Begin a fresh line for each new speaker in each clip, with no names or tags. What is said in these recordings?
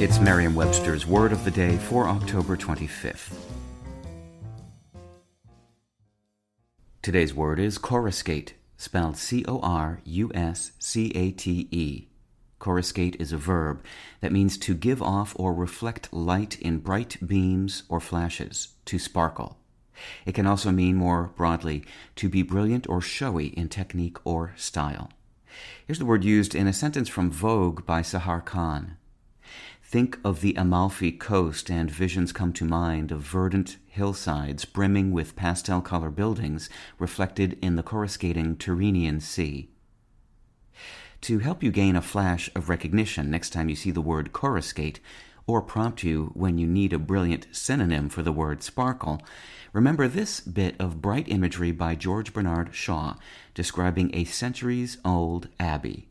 It's Merriam-Webster's Word of the Day for October 25th. Today's word is coruscate, spelled C-O-R-U-S-C-A-T-E. Coruscate is a verb that means to give off or reflect light in bright beams or flashes, to sparkle. It can also mean more broadly to be brilliant or showy in technique or style. Here's the word used in a sentence from Vogue by Sahar Khan. Think of the Amalfi coast, and visions come to mind of verdant hillsides brimming with pastel color buildings reflected in the coruscating Tyrrhenian Sea. To help you gain a flash of recognition next time you see the word coruscate, or prompt you when you need a brilliant synonym for the word sparkle, remember this bit of bright imagery by George Bernard Shaw describing a centuries old abbey.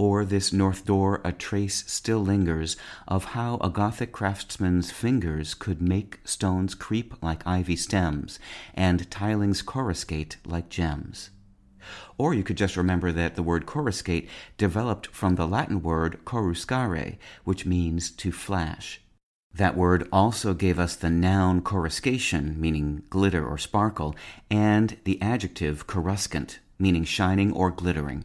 O'er this north door a trace still lingers of how a Gothic craftsman's fingers could make stones creep like ivy stems, and tilings coruscate like gems. Or you could just remember that the word coruscate developed from the Latin word coruscare, which means to flash. That word also gave us the noun coruscation, meaning glitter or sparkle, and the adjective coruscant, meaning shining or glittering.